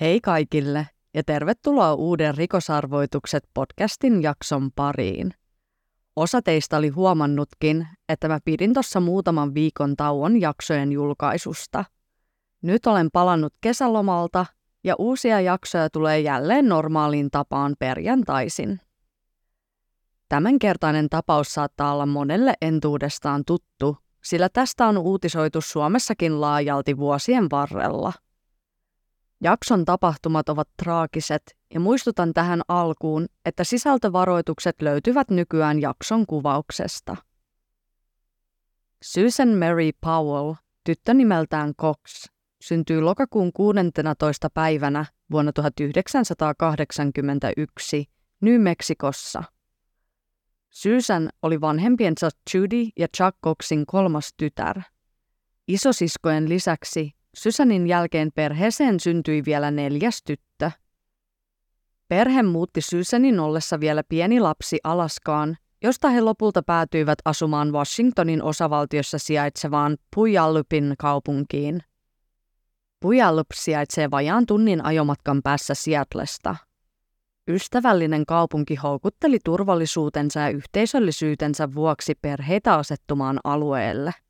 Hei kaikille ja tervetuloa uuden Rikosarvoitukset podcastin jakson pariin. Osa teistä oli huomannutkin, että mä pidin tuossa muutaman viikon tauon jaksojen julkaisusta. Nyt olen palannut kesälomalta ja uusia jaksoja tulee jälleen normaaliin tapaan perjantaisin. Tämänkertainen tapaus saattaa olla monelle entuudestaan tuttu, sillä tästä on uutisoitu Suomessakin laajalti vuosien varrella – Jakson tapahtumat ovat traagiset ja muistutan tähän alkuun, että sisältövaroitukset löytyvät nykyään jakson kuvauksesta. Susan Mary Powell, tyttö nimeltään Cox, syntyi lokakuun 16. päivänä vuonna 1981 New Mexicossa. Susan oli vanhempiensa Judy ja Chuck Coxin kolmas tytär. Isosiskojen lisäksi Sysänin jälkeen perheeseen syntyi vielä neljäs tyttö. Perhe muutti Sysänin ollessa vielä pieni lapsi Alaskaan, josta he lopulta päätyivät asumaan Washingtonin osavaltiossa sijaitsevaan Puyallupin kaupunkiin. Puyallup sijaitsee vajaan tunnin ajomatkan päässä Seattlesta. Ystävällinen kaupunki houkutteli turvallisuutensa ja yhteisöllisyytensä vuoksi perheitä asettumaan alueelle –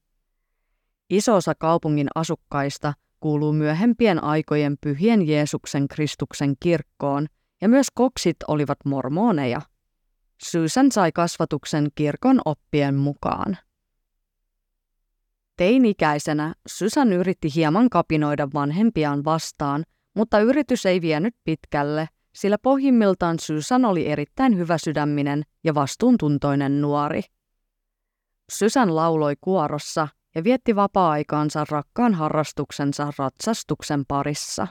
Iso osa kaupungin asukkaista kuuluu myöhempien aikojen pyhien Jeesuksen Kristuksen kirkkoon, ja myös koksit olivat mormoneja. Susan sai kasvatuksen kirkon oppien mukaan. Teinikäisenä Susan yritti hieman kapinoida vanhempiaan vastaan, mutta yritys ei vienyt pitkälle, sillä pohjimmiltaan Susan oli erittäin hyvä sydäminen ja vastuuntuntoinen nuori. Susan lauloi kuorossa – ja vietti vapaa-aikaansa rakkaan harrastuksensa ratsastuksen parissa.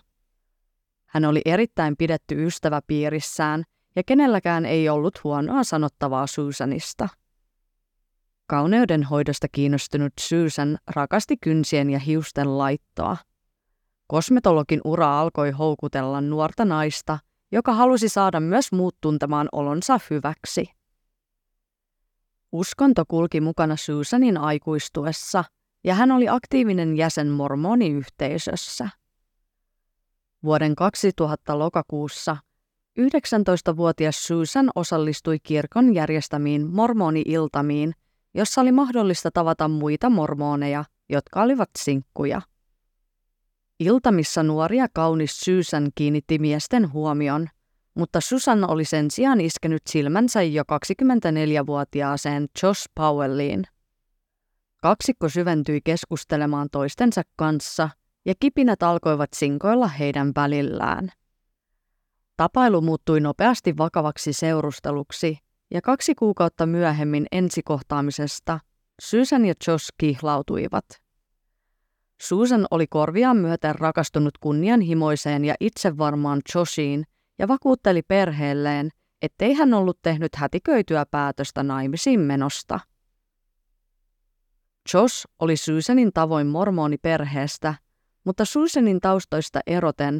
Hän oli erittäin pidetty ystävä piirissään ja kenelläkään ei ollut huonoa sanottavaa Susanista. Kauneudenhoidosta kiinnostunut Susan rakasti kynsien ja hiusten laittoa. Kosmetologin ura alkoi houkutella nuorta naista, joka halusi saada myös muut tuntemaan olonsa hyväksi – Uskonto kulki mukana Susanin aikuistuessa, ja hän oli aktiivinen jäsen mormoniyhteisössä. Vuoden 2000 lokakuussa 19-vuotias Susan osallistui kirkon järjestämiin mormoni-iltamiin, jossa oli mahdollista tavata muita mormoneja, jotka olivat sinkkuja. Iltamissa nuoria kaunis Susan kiinnitti miesten huomion – mutta Susan oli sen sijaan iskenyt silmänsä jo 24-vuotiaaseen Josh Powelliin. Kaksikko syventyi keskustelemaan toistensa kanssa ja kipinät alkoivat sinkoilla heidän välillään. Tapailu muuttui nopeasti vakavaksi seurusteluksi ja kaksi kuukautta myöhemmin ensikohtaamisesta Susan ja Josh kihlautuivat. Susan oli korviaan myöten rakastunut kunnianhimoiseen ja itsevarmaan Joshiin – ja vakuutteli perheelleen, ettei hän ollut tehnyt hätiköityä päätöstä naimisiin menosta. Josh oli Susanin tavoin mormoniperheestä, mutta Susanin taustoista eroten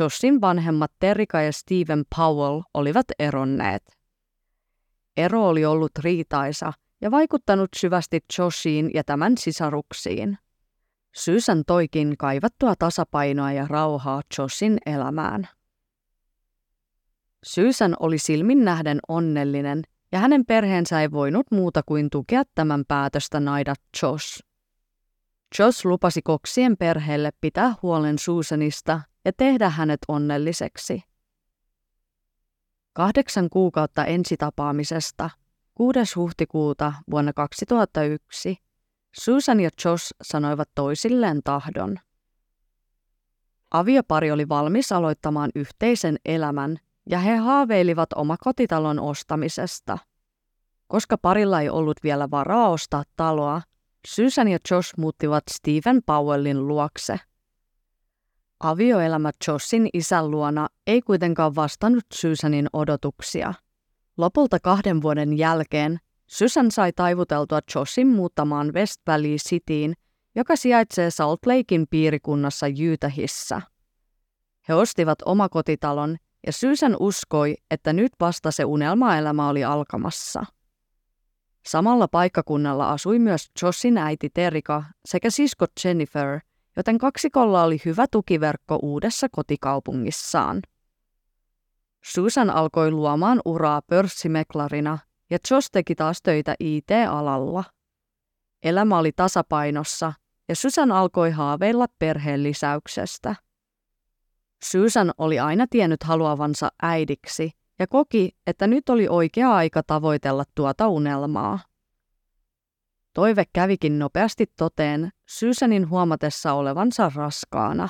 Joshin vanhemmat Terika ja Stephen Powell olivat eronneet. Ero oli ollut riitaisa ja vaikuttanut syvästi Joshiin ja tämän sisaruksiin. Susan toikin kaivattua tasapainoa ja rauhaa Joshin elämään. Susan oli silmin nähden onnellinen ja hänen perheensä ei voinut muuta kuin tukea tämän päätöstä naida Josh. Josh lupasi koksien perheelle pitää huolen Susanista ja tehdä hänet onnelliseksi. Kahdeksan kuukautta ensitapaamisesta, 6. huhtikuuta vuonna 2001, Susan ja Josh sanoivat toisilleen tahdon. Aviopari oli valmis aloittamaan yhteisen elämän ja he haaveilivat omakotitalon ostamisesta. Koska parilla ei ollut vielä varaa ostaa taloa, Susan ja Josh muuttivat Stephen Powellin luokse. Avioelämä Joshin isän luona ei kuitenkaan vastannut Susanin odotuksia. Lopulta kahden vuoden jälkeen Susan sai taivuteltua Joshin muuttamaan West Valley Cityin, joka sijaitsee Salt Lakein piirikunnassa Utahissa. He ostivat omakotitalon ja Susan uskoi, että nyt vasta se unelmaelämä oli alkamassa. Samalla paikkakunnalla asui myös Joshin äiti Terika sekä sisko Jennifer, joten kaksikolla oli hyvä tukiverkko uudessa kotikaupungissaan. Susan alkoi luomaan uraa pörssimeklarina ja Josh teki taas töitä IT-alalla. Elämä oli tasapainossa ja Susan alkoi haaveilla perheen lisäyksestä. Susan oli aina tiennyt haluavansa äidiksi ja koki, että nyt oli oikea aika tavoitella tuota unelmaa. Toive kävikin nopeasti toteen Susanin huomatessa olevansa raskaana.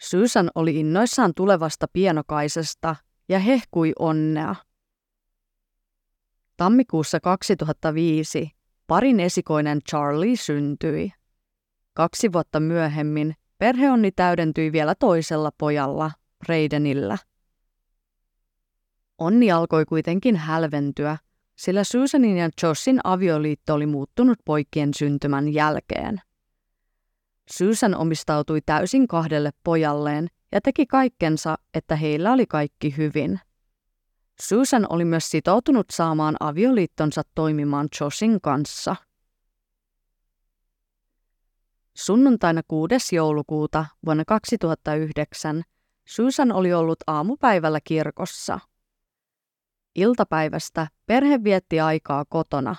Susan oli innoissaan tulevasta pienokaisesta ja hehkui onnea. Tammikuussa 2005 parin esikoinen Charlie syntyi. Kaksi vuotta myöhemmin perheonni täydentyi vielä toisella pojalla, Braidenillä. Onni alkoi kuitenkin hälventyä, sillä Susanin ja Joshin avioliitto oli muuttunut poikien syntymän jälkeen. Susan omistautui täysin kahdelle pojalleen ja teki kaikkensa, että heillä oli kaikki hyvin. Susan oli myös sitoutunut saamaan avioliittonsa toimimaan Joshin kanssa. Sunnuntaina 6. joulukuuta vuonna 2009 Susan oli ollut aamupäivällä kirkossa. Iltapäivästä perhe vietti aikaa kotona.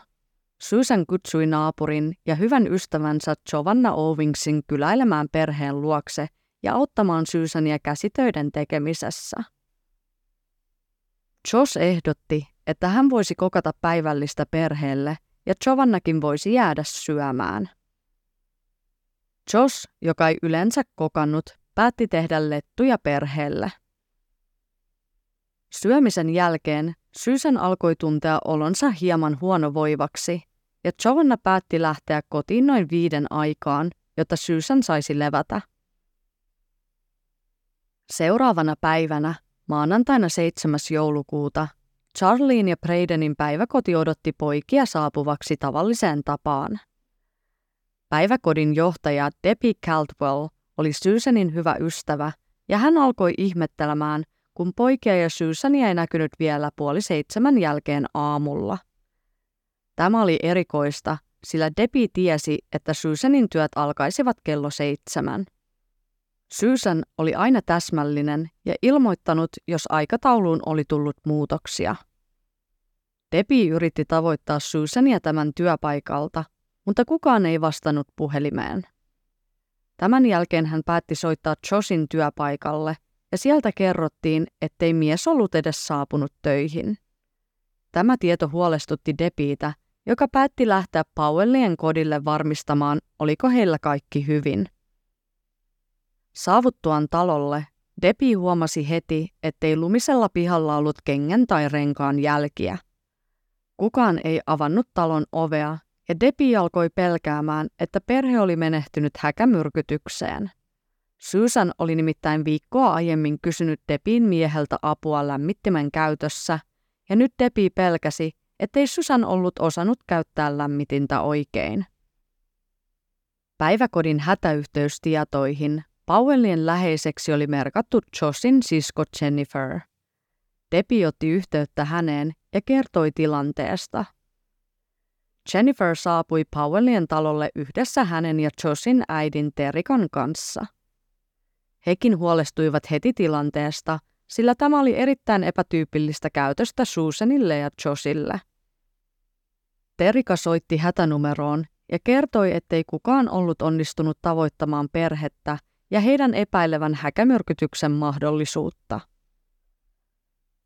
Susan kutsui naapurin ja hyvän ystävänsä Giovanna Owingsin kyläilemään perheen luokse ja auttamaan Susania käsitöiden tekemisessä. Josh ehdotti, että hän voisi kokata päivällistä perheelle ja Giovannakin voisi jäädä syömään. Josh, joka ei yleensä kokannut, päätti tehdä lettuja perheelle. Syömisen jälkeen Susan alkoi tuntea olonsa hieman huonovoivaksi, ja Giovanna päätti lähteä kotiin noin viiden aikaan, jotta Susan saisi levätä. Seuraavana päivänä, maanantaina 7. joulukuuta, Charlene ja Bradenin päiväkoti odotti poikia saapuvaksi tavalliseen tapaan. Päiväkodin johtaja Debbie Caldwell oli Susanin hyvä ystävä, ja hän alkoi ihmettelemään, kun poikia ja Susania ei näkynyt vielä puoli seitsemän jälkeen aamulla. Tämä oli erikoista, sillä Debbie tiesi, että Susanin työt alkaisivat kello seitsemän. Susan oli aina täsmällinen ja ilmoittanut, jos aikatauluun oli tullut muutoksia. Debbie yritti tavoittaa Susania tämän työpaikalta, mutta kukaan ei vastannut puhelimeen. Tämän jälkeen hän päätti soittaa Joshin työpaikalle ja sieltä kerrottiin, ettei mies ollut edes saapunut töihin. Tämä tieto huolestutti Depiitä, joka päätti lähteä Powellien kodille varmistamaan, oliko heillä kaikki hyvin. Saavuttuaan talolle, Depi huomasi heti, ettei lumisella pihalla ollut kengän tai renkaan jälkiä. Kukaan ei avannut talon ovea, ja Depi alkoi pelkäämään, että perhe oli menehtynyt häkämyrkytykseen. Susan oli nimittäin viikkoa aiemmin kysynyt Depin mieheltä apua lämmittimen käytössä, ja nyt Depi pelkäsi, ettei Susan ollut osannut käyttää lämmitintä oikein. Päiväkodin hätäyhteystietoihin Powellien läheiseksi oli merkattu Joshin sisko Jennifer. Depi otti yhteyttä häneen ja kertoi tilanteesta. Jennifer saapui Powellien talolle yhdessä hänen ja Joshin äidin Terikan kanssa – Hekin huolestuivat heti tilanteesta, sillä tämä oli erittäin epätyypillistä käytöstä Susanille ja Joshille. Terika soitti hätänumeroon ja kertoi, ettei kukaan ollut onnistunut tavoittamaan perhettä ja heidän epäilevän häkämyrkytyksen mahdollisuutta.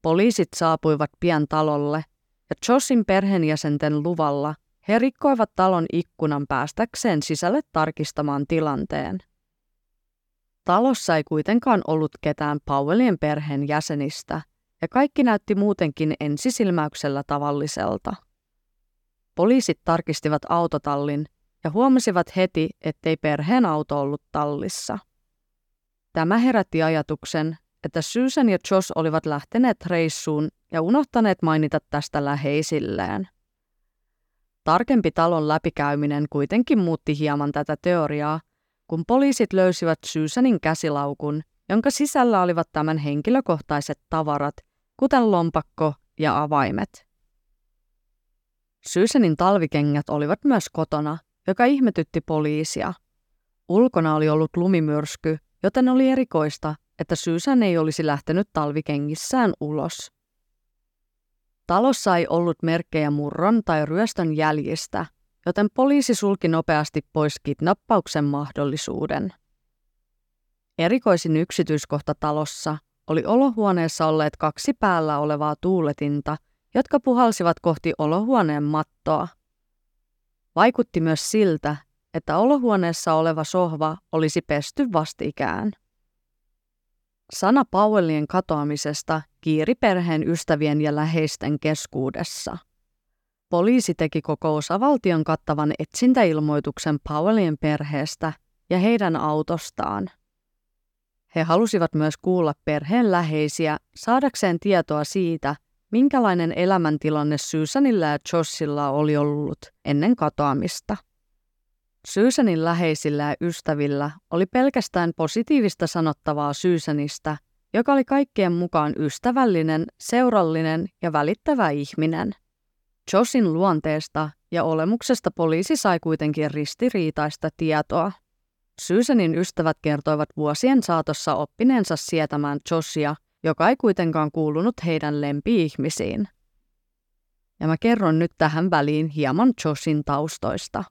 Poliisit saapuivat pian talolle ja Joshin perheenjäsenten luvalla he rikkoivat talon ikkunan päästäkseen sisälle tarkistamaan tilanteen. Talossa ei kuitenkaan ollut ketään Powellien perheen jäsenistä, ja kaikki näytti muutenkin ensisilmäyksellä tavalliselta. Poliisit tarkistivat autotallin ja huomasivat heti, ettei perheen auto ollut tallissa. Tämä herätti ajatuksen, että Susan ja Josh olivat lähteneet reissuun ja unohtaneet mainita tästä läheisilleen. Tarkempi talon läpikäyminen kuitenkin muutti hieman tätä teoriaa, kun poliisit löysivät Susanin käsilaukun, jonka sisällä olivat tämän henkilökohtaiset tavarat, kuten lompakko ja avaimet. Susanin talvikengät olivat myös kotona, joka ihmetytti poliisia. Ulkona oli ollut lumimyrsky, joten oli erikoista, että Susan ei olisi lähtenyt talvikengissään ulos. Talossa ei ollut merkkejä murron tai ryöstön jäljistä, joten poliisi sulki nopeasti pois kidnappauksen mahdollisuuden. Erikoisin yksityiskohta talossa oli olohuoneessa olleet kaksi päällä olevaa tuuletinta, jotka puhalsivat kohti olohuoneen mattoa. Vaikutti myös siltä, että olohuoneessa oleva sohva olisi pesty vastikään. Sana Powellien katoamisesta kiiri perheen ystävien ja läheisten keskuudessa. Poliisi teki koko osavaltion kattavan etsintäilmoituksen Powellien perheestä ja heidän autostaan. He halusivat myös kuulla perheen läheisiä saadakseen tietoa siitä, minkälainen elämäntilanne Susanilla ja Joshilla oli ollut ennen katoamista. Susanin läheisillä ja ystävillä oli pelkästään positiivista sanottavaa Susanista, joka oli kaikkien mukaan ystävällinen, seurallinen ja välittävä ihminen. Joshin luonteesta ja olemuksesta poliisi sai kuitenkin ristiriitaista tietoa. Susanin ystävät kertoivat vuosien saatossa oppineensa sietämään Josia, joka ei kuitenkaan kuulunut heidän lempi-ihmisiin. Ja mä kerron nyt tähän väliin hieman Joshin taustoista.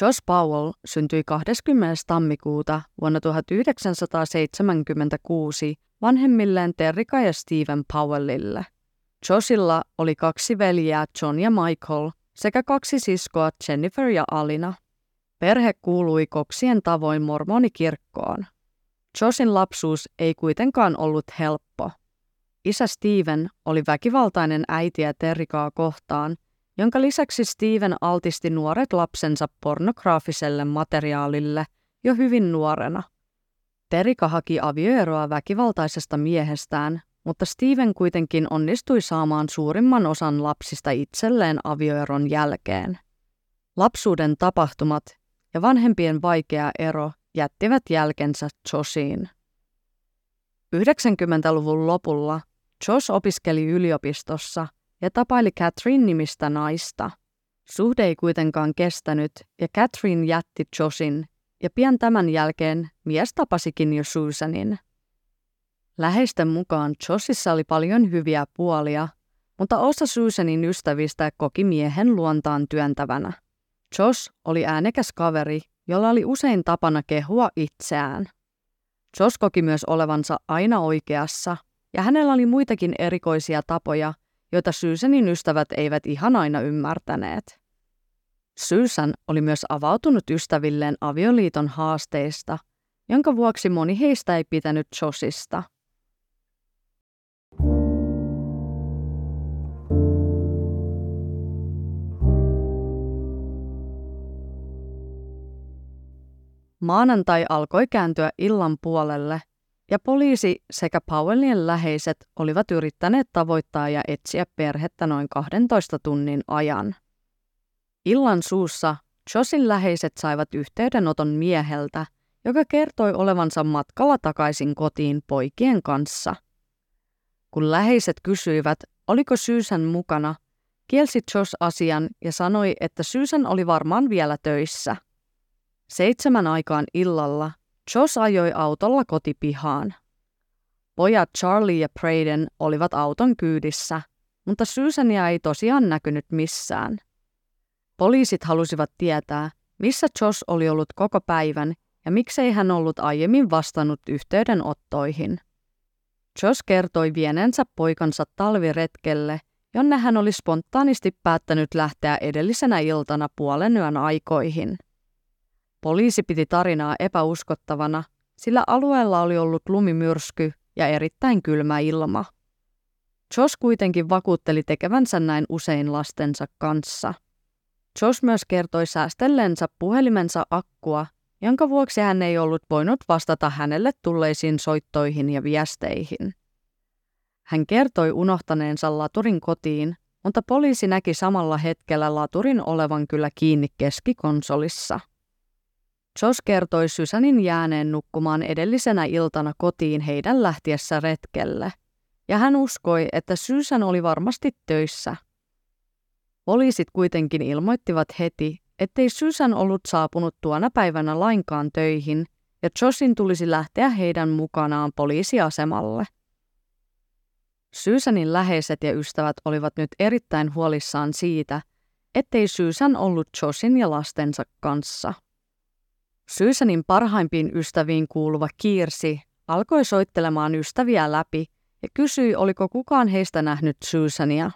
Josh Powell syntyi 20. tammikuuta vuonna 1976 vanhemmilleen Terrika ja Steven Powellille. Joshilla oli kaksi veljeä John ja Michael sekä kaksi siskoa Jennifer ja Alina. Perhe kuului koksien tavoin mormonikirkkoon. Joshin lapsuus ei kuitenkaan ollut helppo. Isä Steven oli väkivaltainen äitiä Terrikaa kohtaan jonka lisäksi Steven altisti nuoret lapsensa pornograafiselle materiaalille jo hyvin nuorena. Terika haki avioeroa väkivaltaisesta miehestään, mutta Steven kuitenkin onnistui saamaan suurimman osan lapsista itselleen avioeron jälkeen. Lapsuuden tapahtumat ja vanhempien vaikea ero jättivät jälkensä Joshiin. 90-luvun lopulla Josh opiskeli yliopistossa ja tapaili Catherine-nimistä naista. Suhde ei kuitenkaan kestänyt ja Catherine jätti Joshin ja pian tämän jälkeen mies tapasikin jo Susanin. Läheisten mukaan Joshissa oli paljon hyviä puolia, mutta osa Susanin ystävistä koki miehen luontaan työntävänä. Josh oli äänekäs kaveri, jolla oli usein tapana kehua itseään. Josh koki myös olevansa aina oikeassa, ja hänellä oli muitakin erikoisia tapoja – joita Susanin ystävät eivät ihan aina ymmärtäneet. Susan oli myös avautunut ystävilleen avioliiton haasteista, jonka vuoksi moni heistä ei pitänyt Josista. Maanantai alkoi kääntyä illan puolelle – ja poliisi sekä Powellien läheiset olivat yrittäneet tavoittaa ja etsiä perhettä noin 12 tunnin ajan. Illan suussa Josin läheiset saivat yhteydenoton mieheltä, joka kertoi olevansa matkalla takaisin kotiin poikien kanssa. Kun läheiset kysyivät, oliko Susan mukana, kielsi Josh asian ja sanoi, että Susan oli varmaan vielä töissä. Seitsemän aikaan illalla Josh ajoi autolla kotipihaan. Pojat Charlie ja Braden olivat auton kyydissä, mutta Susania ei tosiaan näkynyt missään. Poliisit halusivat tietää, missä Josh oli ollut koko päivän ja miksei hän ollut aiemmin vastannut yhteydenottoihin. Josh kertoi vienensä poikansa talviretkelle, jonne hän oli spontaanisti päättänyt lähteä edellisenä iltana puolen yön aikoihin. Poliisi piti tarinaa epäuskottavana, sillä alueella oli ollut lumimyrsky ja erittäin kylmä ilma. Josh kuitenkin vakuutteli tekevänsä näin usein lastensa kanssa. Josh myös kertoi säästellensä puhelimensa akkua, jonka vuoksi hän ei ollut voinut vastata hänelle tulleisiin soittoihin ja viesteihin. Hän kertoi unohtaneensa laturin kotiin, mutta poliisi näki samalla hetkellä laturin olevan kyllä kiinni keskikonsolissa. Josh kertoi Sysänin jääneen nukkumaan edellisenä iltana kotiin heidän lähtiessä retkelle, ja hän uskoi, että Sysän oli varmasti töissä. Poliisit kuitenkin ilmoittivat heti, ettei Susan ollut saapunut tuona päivänä lainkaan töihin ja Joshin tulisi lähteä heidän mukanaan poliisiasemalle. Susanin läheiset ja ystävät olivat nyt erittäin huolissaan siitä, ettei Susan ollut Joshin ja lastensa kanssa. Susanin parhaimpiin ystäviin kuuluva Kiirsi alkoi soittelemaan ystäviä läpi ja kysyi, oliko kukaan heistä nähnyt Susania.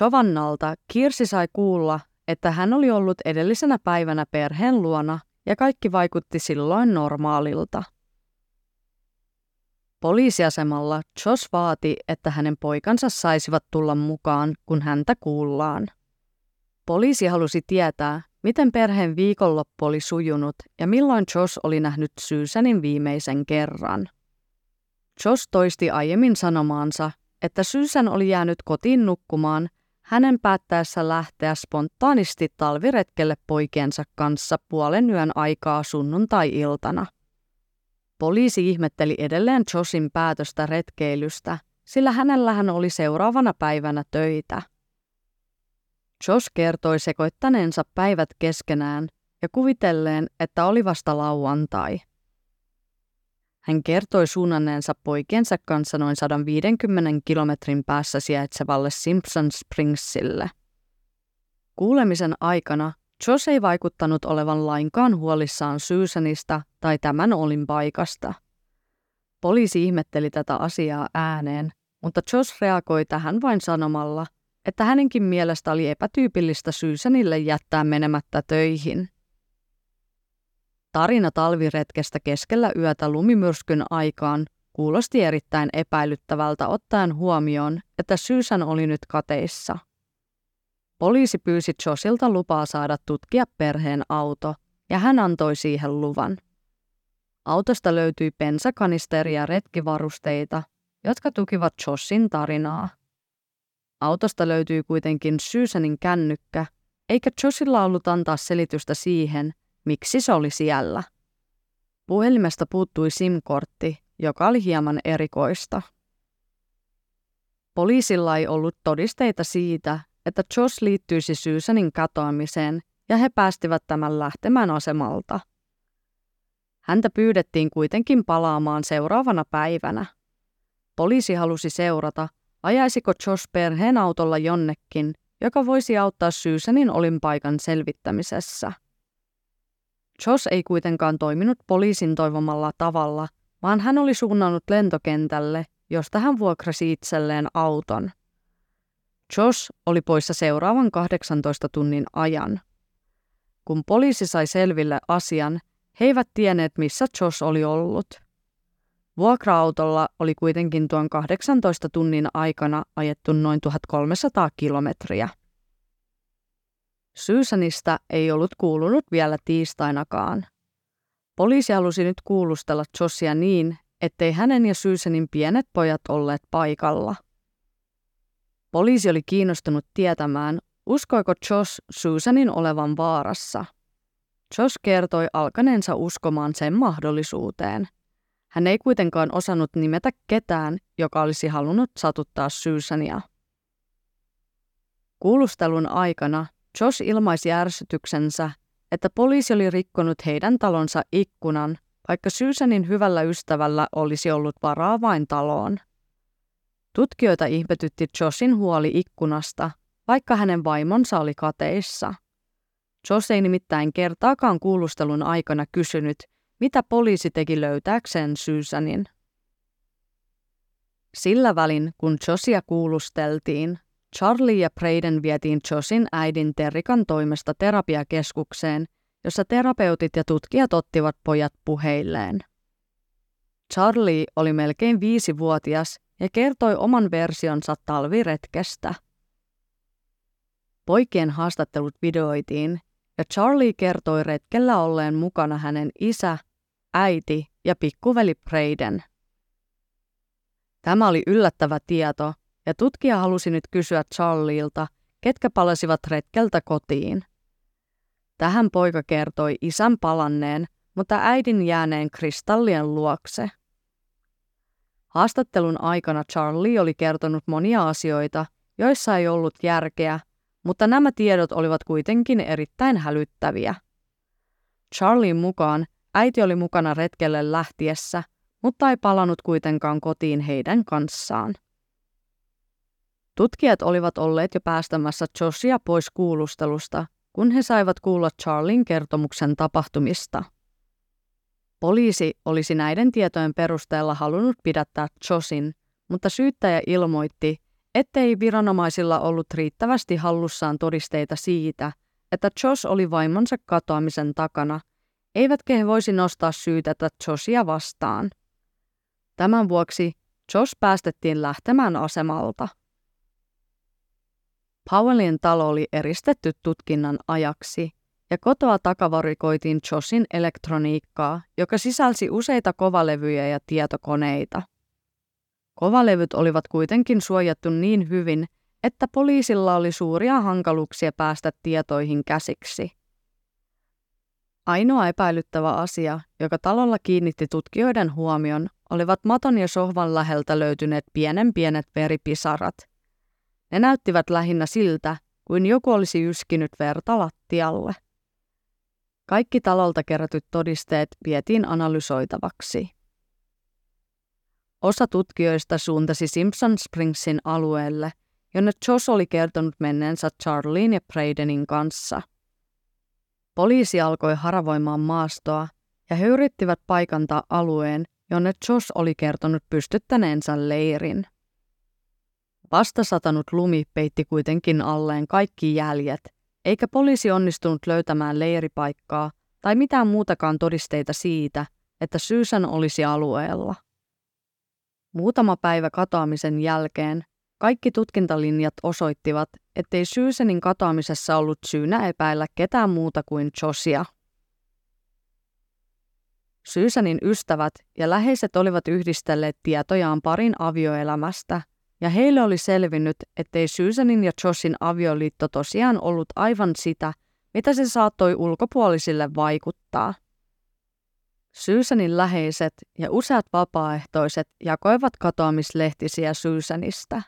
Jovannalta Kirsi sai kuulla, että hän oli ollut edellisenä päivänä perheen luona ja kaikki vaikutti silloin normaalilta. Poliisiasemalla Josh vaati, että hänen poikansa saisivat tulla mukaan, kun häntä kuullaan. Poliisi halusi tietää, miten perheen viikonloppu oli sujunut ja milloin Josh oli nähnyt Susanin viimeisen kerran. Josh toisti aiemmin sanomaansa, että Susan oli jäänyt kotiin nukkumaan hänen päättäessä lähteä spontaanisti talviretkelle poikiensa kanssa puolen yön aikaa sunnuntai-iltana. Poliisi ihmetteli edelleen Joshin päätöstä retkeilystä, sillä hänellähän oli seuraavana päivänä töitä. Josh kertoi sekoittaneensa päivät keskenään ja kuvitelleen, että oli vasta lauantai. Hän kertoi suunnanneensa poikiensa kanssa noin 150 kilometrin päässä sijaitsevalle Simpson Springsille. Kuulemisen aikana Josh ei vaikuttanut olevan lainkaan huolissaan Susanista tai tämän olin paikasta. Poliisi ihmetteli tätä asiaa ääneen, mutta Josh reagoi tähän vain sanomalla, että hänenkin mielestä oli epätyypillistä Susanille jättää menemättä töihin – Tarina talviretkestä keskellä yötä lumimyrskyn aikaan kuulosti erittäin epäilyttävältä ottaen huomioon, että Susan oli nyt kateissa. Poliisi pyysi Josilta lupaa saada tutkia perheen auto, ja hän antoi siihen luvan. Autosta löytyi pensakanisteri ja retkivarusteita, jotka tukivat Joshin tarinaa. Autosta löytyi kuitenkin Susanin kännykkä, eikä Josilla ollut antaa selitystä siihen, miksi se oli siellä. Puhelimesta puuttui SIM-kortti, joka oli hieman erikoista. Poliisilla ei ollut todisteita siitä, että Josh liittyisi Susanin katoamiseen ja he päästivät tämän lähtemään asemalta. Häntä pyydettiin kuitenkin palaamaan seuraavana päivänä. Poliisi halusi seurata, ajaisiko Josh perheen autolla jonnekin, joka voisi auttaa Susanin olinpaikan selvittämisessä. Josh ei kuitenkaan toiminut poliisin toivomalla tavalla, vaan hän oli suunnannut lentokentälle, josta hän vuokrasi itselleen auton. Josh oli poissa seuraavan 18 tunnin ajan. Kun poliisi sai selville asian, he eivät tienneet, missä Josh oli ollut. Vuokra-autolla oli kuitenkin tuon 18 tunnin aikana ajettu noin 1300 kilometriä. Susanista ei ollut kuulunut vielä tiistainakaan. Poliisi halusi nyt kuulustella Josia niin, ettei hänen ja Susanin pienet pojat olleet paikalla. Poliisi oli kiinnostunut tietämään, uskoiko Josh Susanin olevan vaarassa. Josh kertoi alkaneensa uskomaan sen mahdollisuuteen. Hän ei kuitenkaan osannut nimetä ketään, joka olisi halunnut satuttaa Susania. Kuulustelun aikana Josh ilmaisi ärsytyksensä, että poliisi oli rikkonut heidän talonsa ikkunan, vaikka Susanin hyvällä ystävällä olisi ollut varaa vain taloon. Tutkijoita ihmetytti Joshin huoli ikkunasta, vaikka hänen vaimonsa oli kateissa. Josh ei nimittäin kertaakaan kuulustelun aikana kysynyt, mitä poliisi teki löytääkseen Susanin. Sillä välin, kun Josia kuulusteltiin, Charlie ja Braden vietiin Joshin äidin Terrikan toimesta terapiakeskukseen, jossa terapeutit ja tutkijat ottivat pojat puheilleen. Charlie oli melkein viisivuotias ja kertoi oman versionsa talviretkestä. Poikien haastattelut videoitiin ja Charlie kertoi retkellä olleen mukana hänen isä, äiti ja pikkuveli Braden. Tämä oli yllättävä tieto – ja tutkija halusi nyt kysyä Charlieilta, ketkä palasivat retkeltä kotiin. Tähän poika kertoi isän palanneen, mutta äidin jääneen kristallien luokse. Haastattelun aikana Charlie oli kertonut monia asioita, joissa ei ollut järkeä, mutta nämä tiedot olivat kuitenkin erittäin hälyttäviä. Charlien mukaan äiti oli mukana retkelle lähtiessä, mutta ei palannut kuitenkaan kotiin heidän kanssaan. Tutkijat olivat olleet jo päästämässä Joshia pois kuulustelusta, kun he saivat kuulla Charlin kertomuksen tapahtumista. Poliisi olisi näiden tietojen perusteella halunnut pidättää Joshin, mutta syyttäjä ilmoitti, ettei viranomaisilla ollut riittävästi hallussaan todisteita siitä, että Josh oli vaimonsa katoamisen takana, eivätkä he voisi nostaa syytettä Joshia vastaan. Tämän vuoksi Josh päästettiin lähtemään asemalta. Powellin talo oli eristetty tutkinnan ajaksi, ja kotoa takavarikoitiin Joshin elektroniikkaa, joka sisälsi useita kovalevyjä ja tietokoneita. Kovalevyt olivat kuitenkin suojattu niin hyvin, että poliisilla oli suuria hankaluuksia päästä tietoihin käsiksi. Ainoa epäilyttävä asia, joka talolla kiinnitti tutkijoiden huomion, olivat maton ja sohvan läheltä löytyneet pienen pienet veripisarat. Ne näyttivät lähinnä siltä, kuin joku olisi yskinyt verta lattialle. Kaikki talolta kerätyt todisteet vietiin analysoitavaksi. Osa tutkijoista suuntasi Simpson Springsin alueelle, jonne Josh oli kertonut menneensä Charlene ja Bradenin kanssa. Poliisi alkoi haravoimaan maastoa ja he yrittivät paikantaa alueen, jonne Josh oli kertonut pystyttäneensä leirin. Vastasatanut lumi peitti kuitenkin alleen kaikki jäljet, eikä poliisi onnistunut löytämään leiripaikkaa tai mitään muutakaan todisteita siitä, että Susan olisi alueella. Muutama päivä katoamisen jälkeen kaikki tutkintalinjat osoittivat, ettei Susanin katoamisessa ollut syynä epäillä ketään muuta kuin Josia. Susanin ystävät ja läheiset olivat yhdistelleet tietojaan parin avioelämästä – ja heille oli selvinnyt, ettei Susanin ja Joshin avioliitto tosiaan ollut aivan sitä, mitä se saattoi ulkopuolisille vaikuttaa. Susanin läheiset ja useat vapaaehtoiset jakoivat katoamislehtisiä Susanista.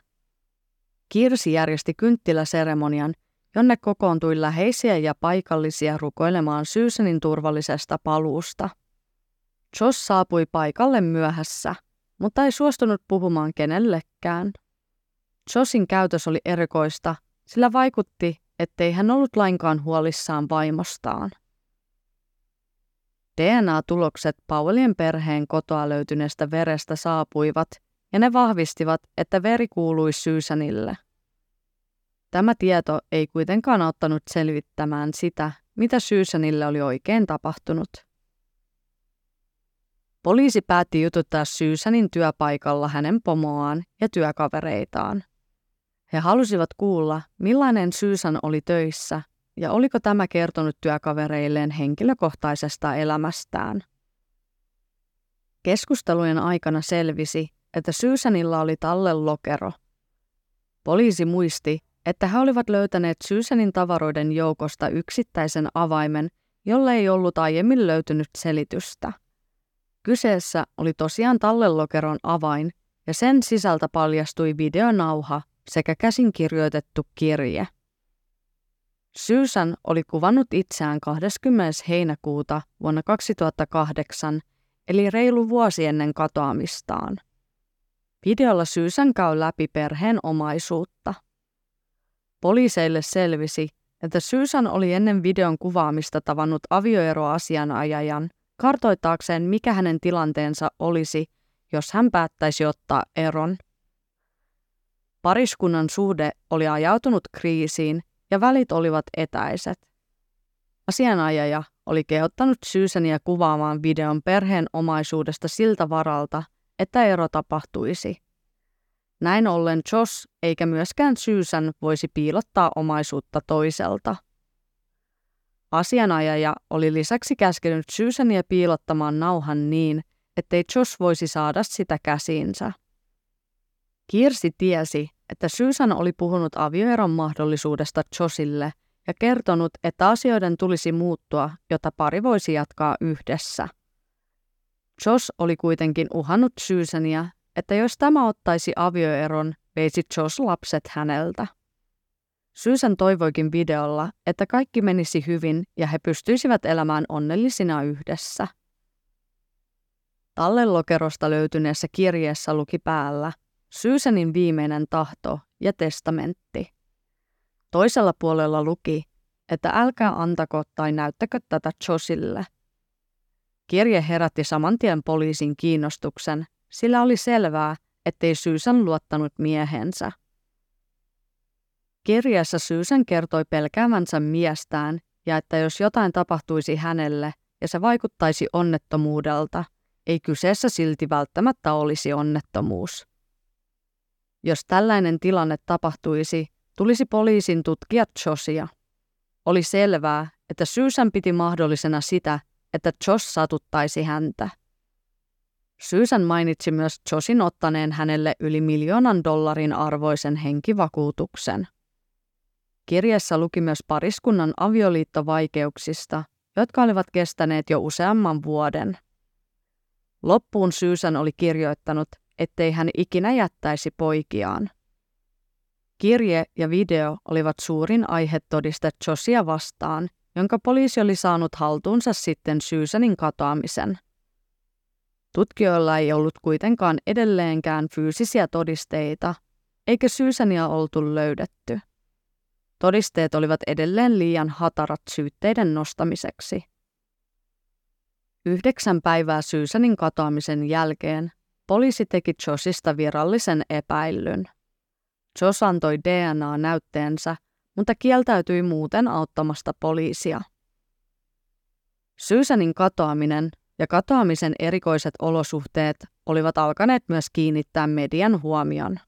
Kirsi järjesti kynttiläseremonian, jonne kokoontui läheisiä ja paikallisia rukoilemaan Susanin turvallisesta paluusta. Josh saapui paikalle myöhässä – mutta ei suostunut puhumaan kenellekään. Josin käytös oli erikoista, sillä vaikutti, ettei hän ollut lainkaan huolissaan vaimostaan. DNA-tulokset Paulien perheen kotoa löytyneestä verestä saapuivat, ja ne vahvistivat, että veri kuului Syysanille. Tämä tieto ei kuitenkaan auttanut selvittämään sitä, mitä Syysanille oli oikein tapahtunut. Poliisi päätti jututtaa Syysänin työpaikalla hänen pomoaan ja työkavereitaan. He halusivat kuulla, millainen Syysän oli töissä ja oliko tämä kertonut työkavereilleen henkilökohtaisesta elämästään. Keskustelujen aikana selvisi, että Syysänillä oli tallelokero. Poliisi muisti, että he olivat löytäneet Syysänin tavaroiden joukosta yksittäisen avaimen, jolle ei ollut aiemmin löytynyt selitystä. Kyseessä oli tosiaan tallellokeron avain ja sen sisältä paljastui videonauha sekä käsinkirjoitettu kirje. Susan oli kuvannut itseään 20. heinäkuuta vuonna 2008, eli reilu vuosi ennen katoamistaan. Videolla Susan käy läpi perheen omaisuutta. Poliiseille selvisi, että Susan oli ennen videon kuvaamista tavannut avioeroasianajajan kartoittaakseen, mikä hänen tilanteensa olisi, jos hän päättäisi ottaa eron. Pariskunnan suhde oli ajautunut kriisiin ja välit olivat etäiset. Asianajaja oli kehottanut Syysäniä kuvaamaan videon perheen omaisuudesta siltä varalta, että ero tapahtuisi. Näin ollen Josh eikä myöskään Syysän voisi piilottaa omaisuutta toiselta – Asianajaja oli lisäksi käskenyt Susania piilottamaan nauhan niin, ettei Josh voisi saada sitä käsiinsä. Kirsi tiesi, että Susan oli puhunut avioeron mahdollisuudesta Joshille ja kertonut, että asioiden tulisi muuttua, jotta pari voisi jatkaa yhdessä. Josh oli kuitenkin uhannut Susania, että jos tämä ottaisi avioeron, veisi Josh lapset häneltä. Susan toivoikin videolla, että kaikki menisi hyvin ja he pystyisivät elämään onnellisina yhdessä. Tallellokerosta löytyneessä kirjeessä luki päällä Susanin viimeinen tahto ja testamentti. Toisella puolella luki, että älkää antako tai näyttäkö tätä Josille. Kirje herätti saman tien poliisin kiinnostuksen, sillä oli selvää, ettei Susan luottanut miehensä. Kirjeessä Susan kertoi pelkäävänsä miestään ja että jos jotain tapahtuisi hänelle ja se vaikuttaisi onnettomuudelta, ei kyseessä silti välttämättä olisi onnettomuus. Jos tällainen tilanne tapahtuisi, tulisi poliisin tutkia Josia. Oli selvää, että Susan piti mahdollisena sitä, että Josh satuttaisi häntä. Susan mainitsi myös Josin ottaneen hänelle yli miljoonan dollarin arvoisen henkivakuutuksen. Kirjassa luki myös pariskunnan avioliittovaikeuksista, jotka olivat kestäneet jo useamman vuoden. Loppuun Susan oli kirjoittanut, ettei hän ikinä jättäisi poikiaan. Kirje ja video olivat suurin aihetodiste Josia vastaan, jonka poliisi oli saanut haltuunsa sitten Susanin katoamisen. Tutkijoilla ei ollut kuitenkaan edelleenkään fyysisiä todisteita, eikä Susania oltu löydetty. Todisteet olivat edelleen liian hatarat syytteiden nostamiseksi. Yhdeksän päivää Susanin katoamisen jälkeen poliisi teki Josista virallisen epäillyn. Jos antoi DNA-näytteensä, mutta kieltäytyi muuten auttamasta poliisia. Susanin katoaminen ja katoamisen erikoiset olosuhteet olivat alkaneet myös kiinnittää median huomion.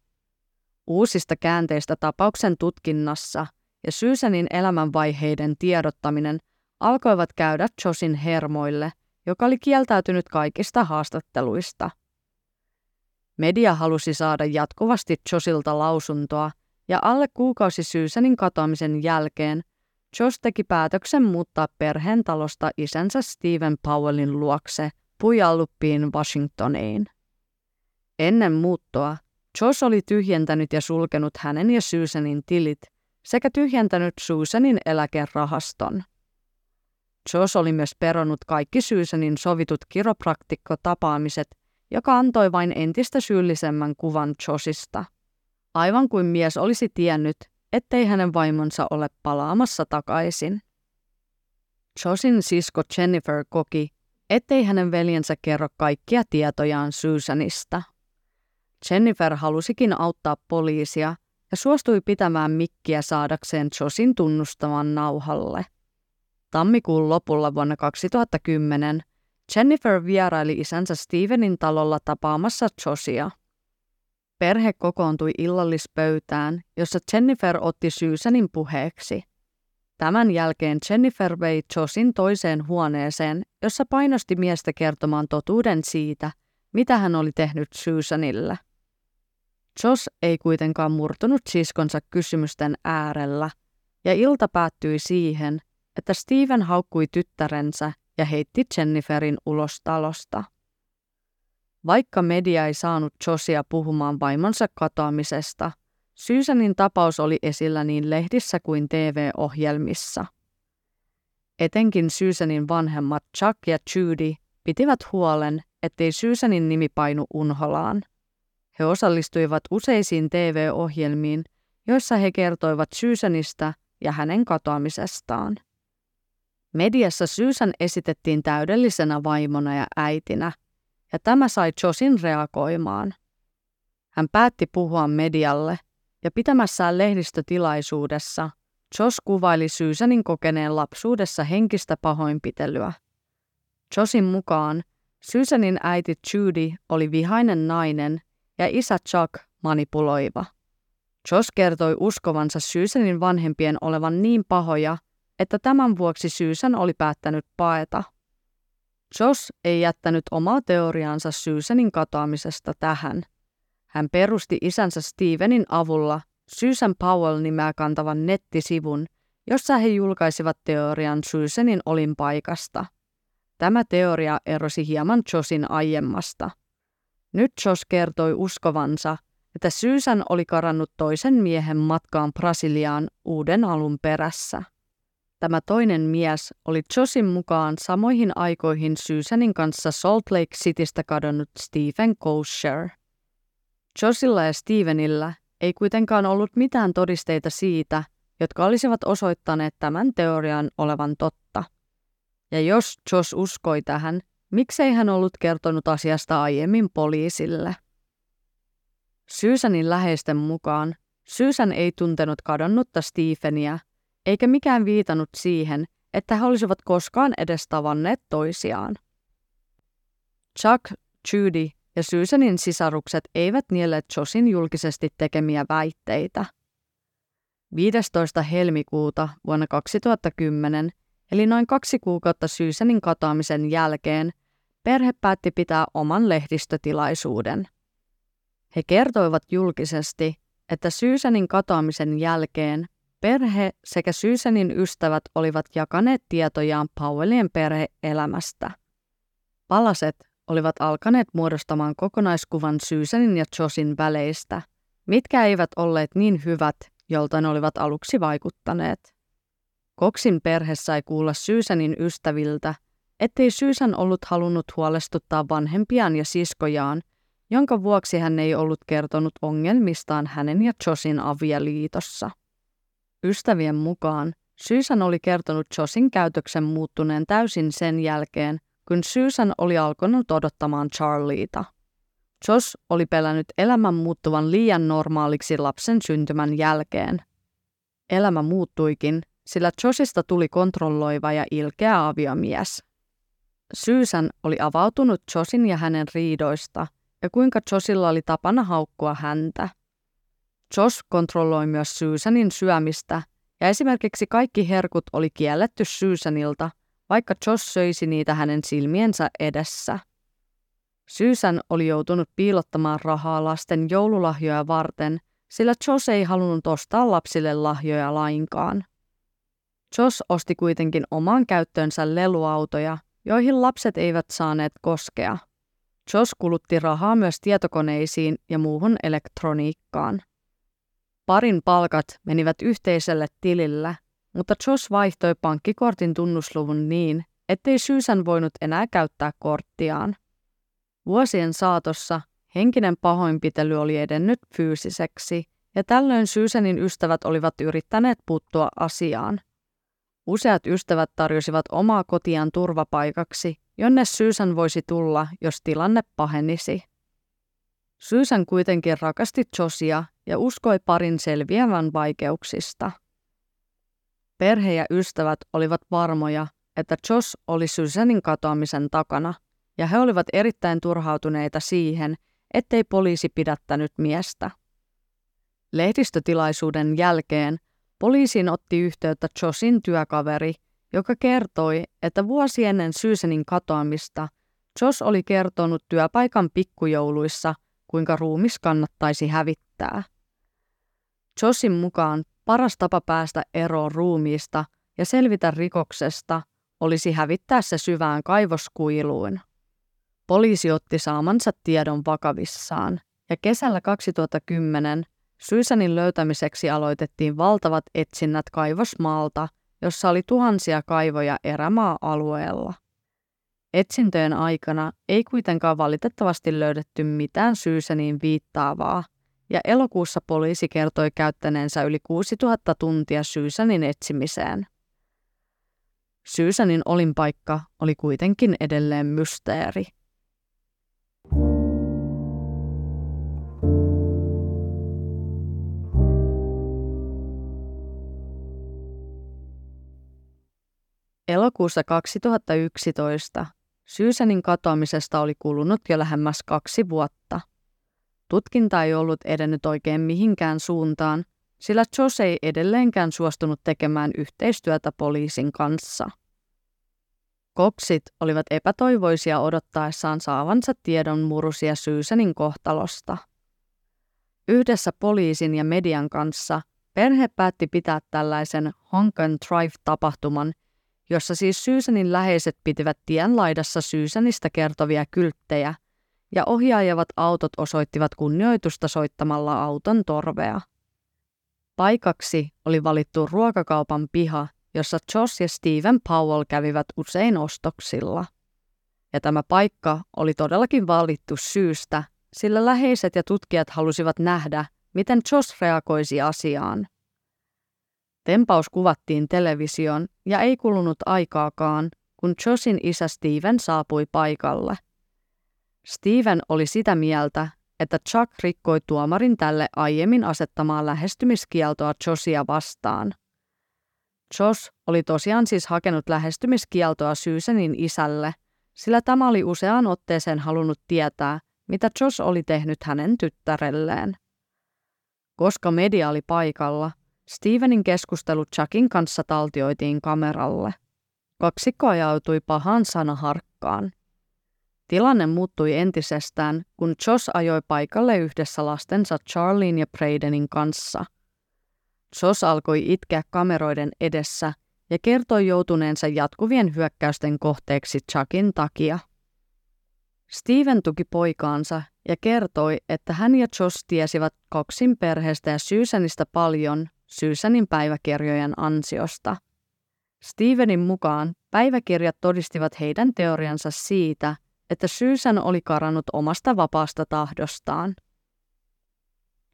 Uusista käänteistä tapauksen tutkinnassa ja Susanin elämänvaiheiden tiedottaminen alkoivat käydä Josin hermoille, joka oli kieltäytynyt kaikista haastatteluista – Media halusi saada jatkuvasti Josilta lausuntoa, ja alle kuukausi Susanin katoamisen jälkeen Josh teki päätöksen muuttaa perheen talosta isänsä Stephen Powellin luokse Puyallupiin Washingtoniin. Ennen muuttoa Josh oli tyhjentänyt ja sulkenut hänen ja Susanin tilit sekä tyhjentänyt Susanin eläkerahaston. Josh oli myös peronnut kaikki Susanin sovitut kiropraktikkotapaamiset joka antoi vain entistä syyllisemmän kuvan Josista. Aivan kuin mies olisi tiennyt, ettei hänen vaimonsa ole palaamassa takaisin. Josin sisko Jennifer koki, ettei hänen veljensä kerro kaikkia tietojaan Susanista. Jennifer halusikin auttaa poliisia ja suostui pitämään mikkiä saadakseen Josin tunnustavan nauhalle. Tammikuun lopulla vuonna 2010 Jennifer vieraili isänsä Stevenin talolla tapaamassa Josia. Perhe kokoontui illallispöytään, jossa Jennifer otti Susanin puheeksi. Tämän jälkeen Jennifer vei Josin toiseen huoneeseen, jossa painosti miestä kertomaan totuuden siitä, mitä hän oli tehnyt Susanille. Jos ei kuitenkaan murtunut siskonsa kysymysten äärellä, ja ilta päättyi siihen, että Steven haukkui tyttärensä ja heitti Jenniferin ulos talosta. Vaikka media ei saanut Josia puhumaan vaimonsa katoamisesta, Susanin tapaus oli esillä niin lehdissä kuin TV-ohjelmissa. Etenkin Susanin vanhemmat Chuck ja Judy pitivät huolen, ettei Susanin nimi painu unholaan. He osallistuivat useisiin TV-ohjelmiin, joissa he kertoivat Susanista ja hänen katoamisestaan. Mediassa Susan esitettiin täydellisenä vaimona ja äitinä, ja tämä sai Josin reagoimaan. Hän päätti puhua medialle, ja pitämässään lehdistötilaisuudessa Jos kuvaili Susanin kokeneen lapsuudessa henkistä pahoinpitelyä. Josin mukaan Susanin äiti Judy oli vihainen nainen ja isä Chuck manipuloiva. Jos kertoi uskovansa Susanin vanhempien olevan niin pahoja, että tämän vuoksi Susan oli päättänyt paeta. Josh ei jättänyt omaa teoriaansa Susanin katoamisesta tähän. Hän perusti isänsä Stevenin avulla Susan Powell-nimeä kantavan nettisivun, jossa he julkaisivat teorian Susanin olinpaikasta. Tämä teoria erosi hieman Josin aiemmasta. Nyt Josh kertoi uskovansa, että Susan oli karannut toisen miehen matkaan Brasiliaan uuden alun perässä. Tämä toinen mies oli Josin mukaan samoihin aikoihin Susanin kanssa Salt Lake Citystä kadonnut Stephen Kosher. Josilla ja Stevenillä ei kuitenkaan ollut mitään todisteita siitä, jotka olisivat osoittaneet tämän teorian olevan totta. Ja jos Josh uskoi tähän, miksei hän ollut kertonut asiasta aiemmin poliisille? Susanin läheisten mukaan Susan ei tuntenut kadonnutta Stepheniä, eikä mikään viitannut siihen, että he olisivat koskaan edes tavanneet toisiaan. Chuck, Judy ja Susanin sisarukset eivät nielleet Josin julkisesti tekemiä väitteitä. 15. helmikuuta vuonna 2010, eli noin kaksi kuukautta Susanin katoamisen jälkeen, perhe päätti pitää oman lehdistötilaisuuden. He kertoivat julkisesti, että Susanin katoamisen jälkeen perhe sekä Susanin ystävät olivat jakaneet tietojaan Powellien perheelämästä. Palaset olivat alkaneet muodostamaan kokonaiskuvan Susanin ja Josin väleistä, mitkä eivät olleet niin hyvät, jolta ne olivat aluksi vaikuttaneet. Koksin perhe sai kuulla Susanin ystäviltä, ettei Susan ollut halunnut huolestuttaa vanhempiaan ja siskojaan, jonka vuoksi hän ei ollut kertonut ongelmistaan hänen ja Josin avioliitossa. Ystävien mukaan Susan oli kertonut Josin käytöksen muuttuneen täysin sen jälkeen, kun Susan oli alkanut odottamaan Charlieta. Josh oli pelännyt elämän muuttuvan liian normaaliksi lapsen syntymän jälkeen. Elämä muuttuikin, sillä Joshista tuli kontrolloiva ja ilkeä aviomies. Susan oli avautunut Joshin ja hänen riidoista ja kuinka Joshilla oli tapana haukkua häntä. Josh kontrolloi myös Susanin syömistä ja esimerkiksi kaikki herkut oli kielletty Susanilta – vaikka Josh söisi niitä hänen silmiensä edessä. Susan oli joutunut piilottamaan rahaa lasten joululahjoja varten, sillä Josh ei halunnut ostaa lapsille lahjoja lainkaan. Josh osti kuitenkin omaan käyttöönsä leluautoja, joihin lapset eivät saaneet koskea. Josh kulutti rahaa myös tietokoneisiin ja muuhun elektroniikkaan. Parin palkat menivät yhteiselle tilille, mutta Josh vaihtoi pankkikortin tunnusluvun niin, ettei Susan voinut enää käyttää korttiaan. Vuosien saatossa henkinen pahoinpitely oli edennyt fyysiseksi, ja tällöin Susanin ystävät olivat yrittäneet puuttua asiaan. Useat ystävät tarjosivat omaa kotiaan turvapaikaksi, jonne Susan voisi tulla, jos tilanne pahenisi. Susan kuitenkin rakasti Josia ja uskoi parin selviävän vaikeuksista. Perhe ja ystävät olivat varmoja, että Josh oli Susanin katoamisen takana, ja he olivat erittäin turhautuneita siihen, ettei poliisi pidättänyt miestä. Lehdistötilaisuuden jälkeen poliisiin otti yhteyttä Joshin työkaveri, joka kertoi, että vuosi ennen Susanin katoamista Josh oli kertonut työpaikan pikkujouluissa, kuinka ruumis kannattaisi hävittää. Joshin mukaan Paras tapa päästä eroon ruumiista ja selvitä rikoksesta olisi hävittää se syvään kaivoskuiluun. Poliisi otti saamansa tiedon vakavissaan ja kesällä 2010 Susanin löytämiseksi aloitettiin valtavat etsinnät kaivosmaalta, jossa oli tuhansia kaivoja erämaa-alueella. Etsintöjen aikana ei kuitenkaan valitettavasti löydetty mitään Susanin viittaavaa, ja elokuussa poliisi kertoi käyttäneensä yli 6000 tuntia Susanin etsimiseen. Susanin olinpaikka oli kuitenkin edelleen mysteeri. Elokuussa 2011 Susanin katoamisesta oli kulunut jo lähemmäs kaksi vuotta. Tutkinta ei ollut edennyt oikein mihinkään suuntaan, sillä Josh ei edelleenkään suostunut tekemään yhteistyötä poliisin kanssa. Koksit olivat epätoivoisia odottaessaan saavansa tiedon murusia Susanin kohtalosta. Yhdessä poliisin ja median kanssa perhe päätti pitää tällaisen Honk and Drive-tapahtuman, jossa siis Susanin läheiset pitivät tien laidassa Susanista kertovia kylttejä – ja ohjaajavat autot osoittivat kunnioitusta soittamalla auton torvea. Paikaksi oli valittu ruokakaupan piha, jossa Josh ja Stephen Powell kävivät usein ostoksilla. Ja tämä paikka oli todellakin valittu syystä, sillä läheiset ja tutkijat halusivat nähdä, miten Josh reagoisi asiaan. Tempaus kuvattiin televisioon ja ei kulunut aikaakaan, kun Joshin isä Steven saapui paikalle. Steven oli sitä mieltä, että Chuck rikkoi tuomarin tälle aiemmin asettamaa lähestymiskieltoa Josia vastaan. Josh oli tosiaan siis hakenut lähestymiskieltoa Susanin isälle, sillä tämä oli useaan otteeseen halunnut tietää, mitä Josh oli tehnyt hänen tyttärelleen. Koska media oli paikalla, Stevenin keskustelu Chuckin kanssa taltioitiin kameralle. Kaksikko ajautui pahan sanaharkkaan. Tilanne muuttui entisestään, kun Josh ajoi paikalle yhdessä lastensa Charlien ja Bradenin kanssa. Josh alkoi itkeä kameroiden edessä ja kertoi joutuneensa jatkuvien hyökkäysten kohteeksi Chuckin takia. Steven tuki poikaansa ja kertoi, että hän ja Josh tiesivät Coxin perheestä ja Susanista paljon Susanin päiväkirjojen ansiosta. Stevenin mukaan päiväkirjat todistivat heidän teoriansa siitä, että Susan oli karannut omasta vapaasta tahdostaan.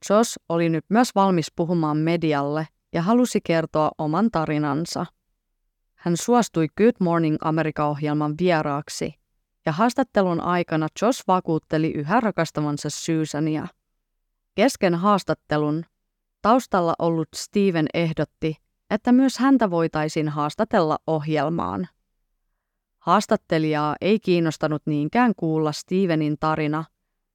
Josh oli nyt myös valmis puhumaan medialle ja halusi kertoa oman tarinansa. Hän suostui Good Morning America-ohjelman vieraaksi ja haastattelun aikana Josh vakuutteli yhä rakastavansa Susania. Kesken haastattelun taustalla ollut Steven ehdotti, että myös häntä voitaisiin haastatella ohjelmaan. Haastattelijaa ei kiinnostanut niinkään kuulla Stevenin tarina,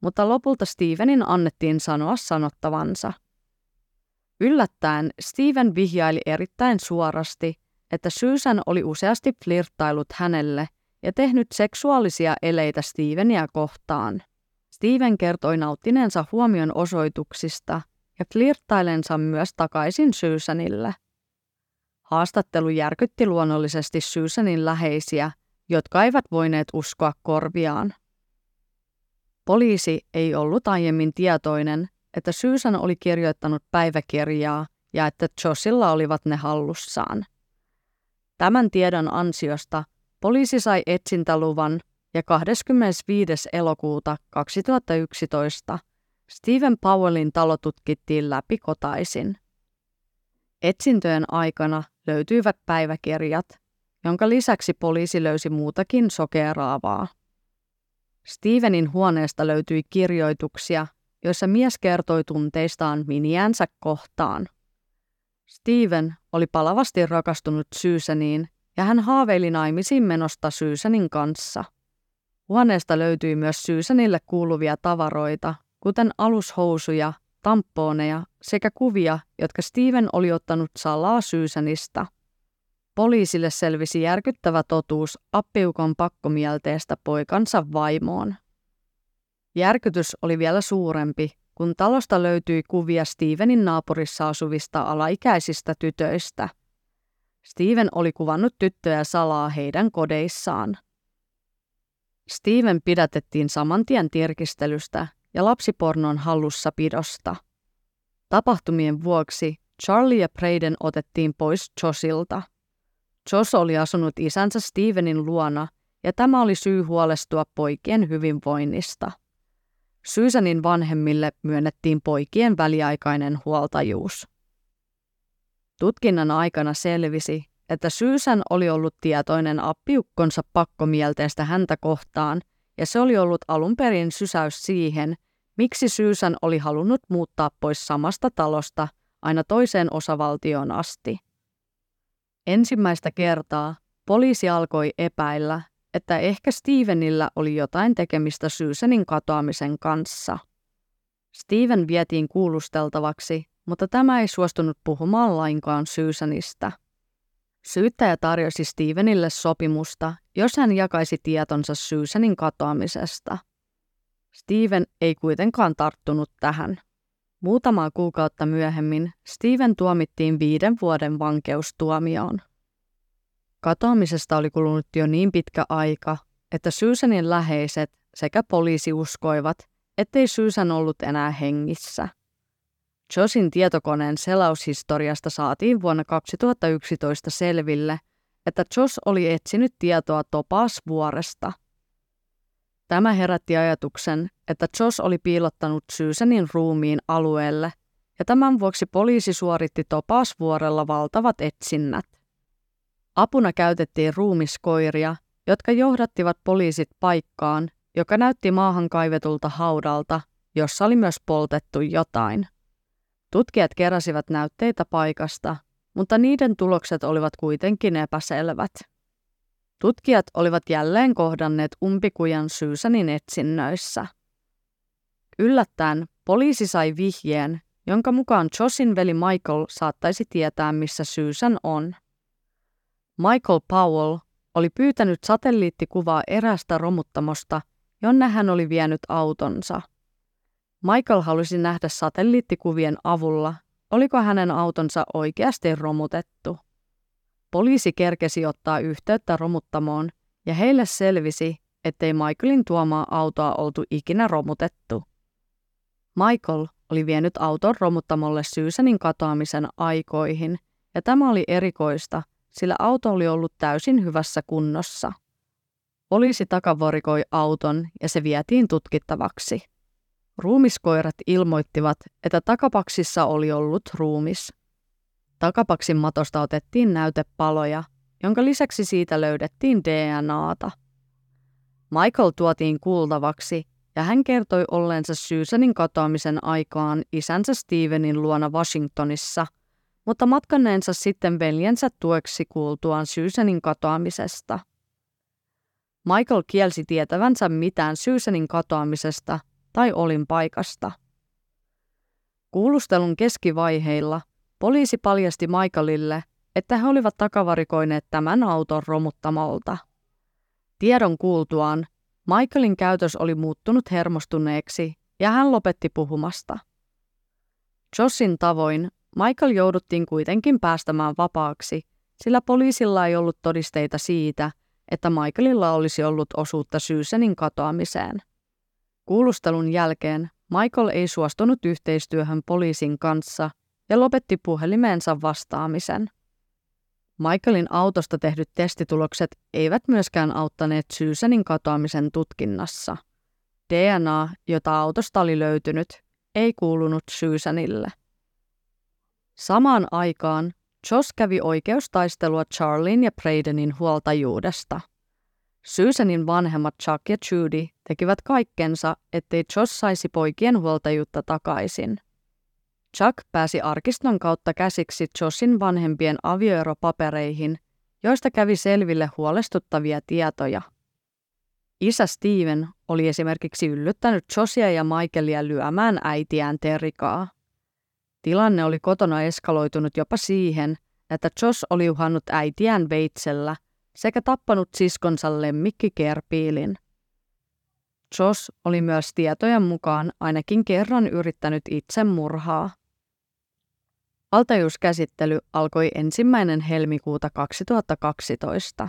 mutta lopulta Stevenin annettiin sanoa sanottavansa. Yllättäen Steven vihjaili erittäin suorasti, että Susan oli useasti flirttailut hänelle ja tehnyt seksuaalisia eleitä Stevenia kohtaan. Steven kertoi nauttineensa huomion osoituksista ja flirttailensa myös takaisin Susanille. Haastattelu järkytti luonnollisesti Susanin läheisiä, jotka eivät voineet uskoa korviaan. Poliisi ei ollut aiemmin tietoinen, että Susan oli kirjoittanut päiväkirjaa ja että Joshilla olivat ne hallussaan. Tämän tiedon ansiosta poliisi sai etsintäluvan ja 25. elokuuta 2011 Stephen Powellin talo tutkittiin läpi kotaisin. Etsintöjen aikana löytyivät päiväkirjat, jonka lisäksi poliisi löysi muutakin sokeeraavaa. Stevenin huoneesta löytyi kirjoituksia, joissa mies kertoi tunteistaan miniänsä kohtaan. Steven oli palavasti rakastunut Susaniin ja hän haaveili naimisiin menosta Susanin kanssa. Huoneesta löytyi myös Susanille kuuluvia tavaroita, kuten alushousuja, tampooneja sekä kuvia, jotka Steven oli ottanut salaa Susanista. Poliisille selvisi järkyttävä totuus appiukon pakkomielteestä poikansa vaimoon. Järkytys oli vielä suurempi, kun talosta löytyi kuvia Stevenin naapurissa asuvista alaikäisistä tytöistä. Steven oli kuvannut tyttöjä salaa heidän kodeissaan. Steven pidätettiin saman tien tirkistelystä ja lapsipornon hallussapidosta. Tapahtumien vuoksi Charlie ja Braden otettiin pois Josilta. Josh oli asunut isänsä Stevenin luona ja tämä oli syy huolestua poikien hyvinvoinnista. Susanin vanhemmille myönnettiin poikien väliaikainen huoltajuus. Tutkinnan aikana selvisi, että Susan oli ollut tietoinen appiukkonsa pakkomielteestä häntä kohtaan ja se oli ollut alun perin sysäys siihen, miksi Susan oli halunnut muuttaa pois samasta talosta aina toiseen osavaltioon asti. Ensimmäistä kertaa poliisi alkoi epäillä, että ehkä Stevenillä oli jotain tekemistä Susanin katoamisen kanssa. Steven vietiin kuulusteltavaksi, mutta tämä ei suostunut puhumaan lainkaan Susanista. Syyttäjä tarjosi Stevenille sopimusta, jos hän jakaisi tietonsa Susanin katoamisesta. Steven ei kuitenkaan tarttunut tähän. Muutamaa kuukautta myöhemmin Steven tuomittiin viiden vuoden vankeustuomioon. Katoamisesta oli kulunut jo niin pitkä aika, että Susanin läheiset sekä poliisi uskoivat, ettei Susan ollut enää hengissä. Josin tietokoneen selaushistoriasta saatiin vuonna 2011 selville, että Jos oli etsinyt tietoa Topaas-vuoresta. Tämä herätti ajatuksen, että Jos oli piilottanut Susanin ruumiin alueelle, ja tämän vuoksi poliisi suoritti Topaas-vuorella valtavat etsinnät. Apuna käytettiin ruumiskoiria, jotka johdattivat poliisit paikkaan, joka näytti maahan kaivetulta haudalta, jossa oli myös poltettu jotain. Tutkijat keräsivät näytteitä paikasta, mutta niiden tulokset olivat kuitenkin epäselvät. Tutkijat olivat jälleen kohdanneet umpikujan Susanin etsinnöissä. Yllättäen poliisi sai vihjeen, jonka mukaan Josin veli Michael saattaisi tietää, missä Susan on. Michael Powell oli pyytänyt satelliittikuvaa erästä romuttamosta, jonne hän oli vienyt autonsa. Michael halusi nähdä satelliittikuvien avulla, oliko hänen autonsa oikeasti romutettu. Poliisi kerkesi ottaa yhteyttä romuttamoon ja heille selvisi, ettei Michaelin tuomaa autoa oltu ikinä romutettu. Michael oli vienyt auton romuttamolle Syysänin katoamisen aikoihin, ja tämä oli erikoista, sillä auto oli ollut täysin hyvässä kunnossa. Poliisi takavarikoi auton ja se vietiin tutkittavaksi. Ruumiskoirat ilmoittivat, että takapaksissa oli ollut ruumis. Takapaksin matosta otettiin näytepaloja, jonka lisäksi siitä löydettiin DNAta. Michael tuotiin kuultavaksi ja hän kertoi olleensa Susanin katoamisen aikaan isänsä Stevenin luona Washingtonissa, mutta matkanneensa sitten veljensä tueksi kuultuaan Susanin katoamisesta. Michael kielsi tietävänsä mitään Susanin katoamisesta tai olin paikasta. Kuulustelun keskivaiheilla poliisi paljasti Michaelille, että he olivat takavarikoineet tämän auton romuttamolta. Tiedon kuultuaan Michaelin käytös oli muuttunut hermostuneeksi ja hän lopetti puhumasta. Jossin tavoin Michael jouduttiin kuitenkin päästämään vapaaksi, sillä poliisilla ei ollut todisteita siitä, että Michaelilla olisi ollut osuutta Syysenin katoamiseen. Kuulustelun jälkeen Michael ei suostunut yhteistyöhön poliisin kanssa ja lopetti puhelimeensa vastaamisen. Michaelin autosta tehdyt testitulokset eivät myöskään auttaneet Susanin katoamisen tutkinnassa. DNA, jota autosta oli löytynyt, ei kuulunut Susanille. Samaan aikaan Josh kävi oikeustaistelua Charlin ja Bradenin huoltajuudesta. Susanin vanhemmat Chuck ja Judy tekivät kaikkensa, ettei Josh saisi poikien huoltajuutta takaisin – Chuck pääsi arkiston kautta käsiksi Joshin vanhempien avioeropapereihin, joista kävi selville huolestuttavia tietoja. Isä Steven oli esimerkiksi yllyttänyt Josia ja Michaelia lyömään äitiään Terikaa. Tilanne oli kotona eskaloitunut jopa siihen, että Josh oli uhannut äitiään veitsellä sekä tappanut siskonsa lemmikki Kerpiilin. Josh oli myös tietojen mukaan ainakin kerran yrittänyt itsemurhaa. Valtajuuskäsittely alkoi ensimmäinen helmikuuta 2012.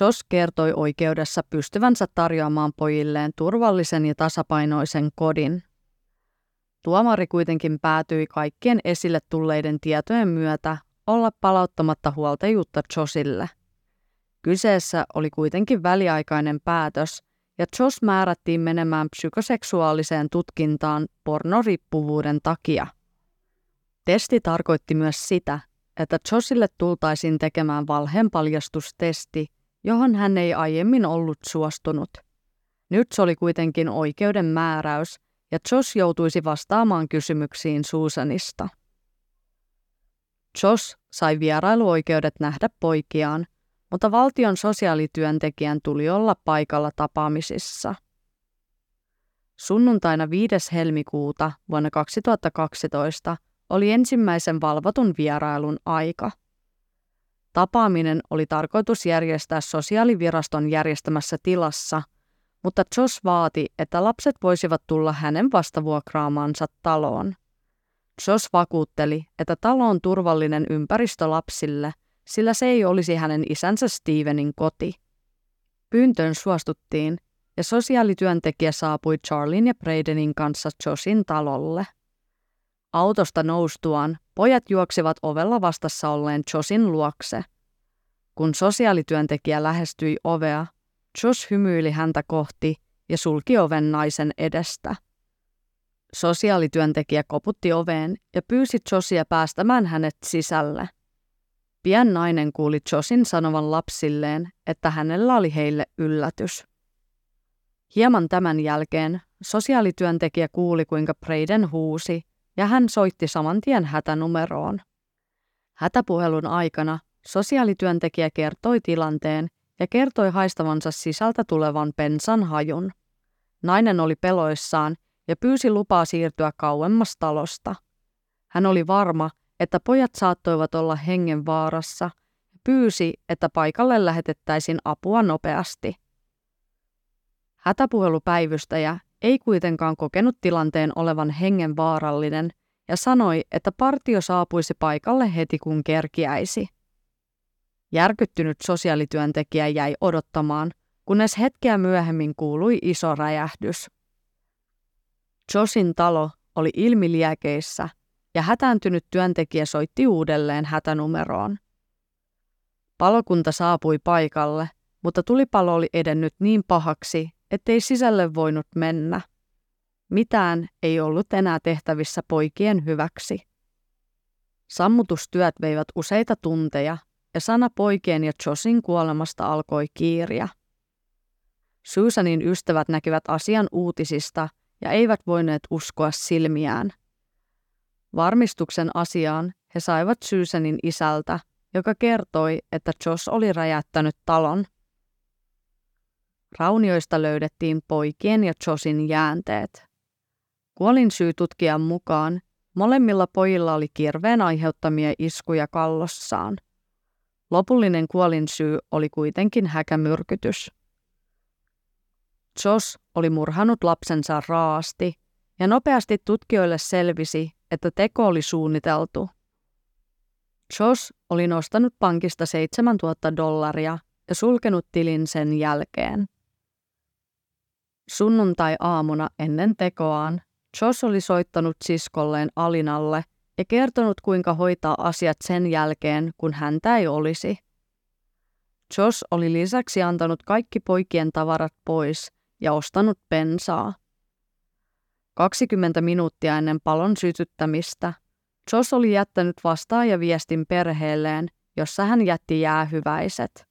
Josh kertoi oikeudessa pystyvänsä tarjoamaan pojilleen turvallisen ja tasapainoisen kodin. Tuomari kuitenkin päätyi kaikkien esille tulleiden tietojen myötä olla palauttamatta huoltajuutta Josille. Kyseessä oli kuitenkin väliaikainen päätös, ja Josh määrättiin menemään psykoseksuaaliseen tutkintaan pornoriippuvuuden takia. Testi tarkoitti myös sitä, että Josille tultaisiin tekemään valheenpaljastustesti, johon hän ei aiemmin ollut suostunut. Nyt se oli kuitenkin oikeuden määräys, ja Josh joutuisi vastaamaan kysymyksiin Susanista. Josh sai vierailuoikeudet nähdä poikiaan, mutta valtion sosiaalityöntekijän tuli olla paikalla tapaamisissa. Sunnuntaina 5. helmikuuta vuonna 2012 oli ensimmäisen valvotun vierailun aika. Tapaaminen oli tarkoitus järjestää sosiaaliviraston järjestämässä tilassa, mutta Josh vaati, että lapset voisivat tulla hänen vastavuokraamansa taloon. Josh vakuutteli, että talo on turvallinen ympäristö lapsille, sillä se ei olisi hänen isänsä Stevenin koti. Pyyntöön suostuttiin, ja sosiaalityöntekijä saapui Charlin ja Bradenin kanssa Joshin talolle. Autosta noustuaan pojat juoksivat ovella vastassa olleen Josin luokse. Kun sosiaalityöntekijä lähestyi ovea, Josh hymyili häntä kohti ja sulki oven naisen edestä. Sosiaalityöntekijä koputti oveen ja pyysi Josia päästämään hänet sisälle. Pian nainen kuuli Josin sanovan lapsilleen, että hänellä oli heille yllätys. Hieman tämän jälkeen sosiaalityöntekijä kuuli, kuinka Braden huusi, ja hän soitti saman tien hätänumeroon. Hätäpuhelun aikana sosiaalityöntekijä kertoi tilanteen ja kertoi haistavansa sisältä tulevan pensan hajun. Nainen oli peloissaan ja pyysi lupaa siirtyä kauemmas talosta. Hän oli varma, että pojat saattoivat olla hengenvaarassa ja pyysi, että paikalle lähetettäisiin apua nopeasti. Hätäpuhelupäivystäjä ei kuitenkaan kokenut tilanteen olevan hengenvaarallinen ja sanoi, että partio saapuisi paikalle heti kun kerkiäisi. Järkyttynyt sosiaalityöntekijä jäi odottamaan, kunnes hetkeä myöhemmin kuului iso räjähdys. Josin talo oli ilmiliäkeissä ja hätääntynyt työntekijä soitti uudelleen hätänumeroon. Palokunta saapui paikalle, mutta tulipalo oli edennyt niin pahaksi, ettei sisälle voinut mennä. Mitään ei ollut enää tehtävissä poikien hyväksi. Sammutustyöt veivät useita tunteja ja sana poikien ja Josin kuolemasta alkoi kiiriä. Susanin ystävät näkivät asian uutisista ja eivät voineet uskoa silmiään. Varmistuksen asiaan he saivat Susanin isältä, joka kertoi, että Josh oli räjättänyt talon. Raunioista löydettiin poikien ja Josin jäänteet. Kuolin tutkijan mukaan molemmilla pojilla oli kirveen aiheuttamia iskuja kallossaan. Lopullinen kuolinsyy oli kuitenkin häkämyrkytys. Josh oli murhanut lapsensa raasti, ja nopeasti tutkijoille selvisi, että teko oli suunniteltu. Josh oli nostanut pankista 7000 dollaria ja sulkenut tilin sen jälkeen. Sunnuntai-aamuna ennen tekoaan Josh oli soittanut siskolleen Alinalle ja kertonut, kuinka hoitaa asiat sen jälkeen, kun häntä ei olisi. Josh oli lisäksi antanut kaikki poikien tavarat pois ja ostanut bensaa. 20 minuuttia ennen palon sytyttämistä Josh oli jättänyt vastaaja viestin perheelleen, jossa hän jätti jäähyväiset.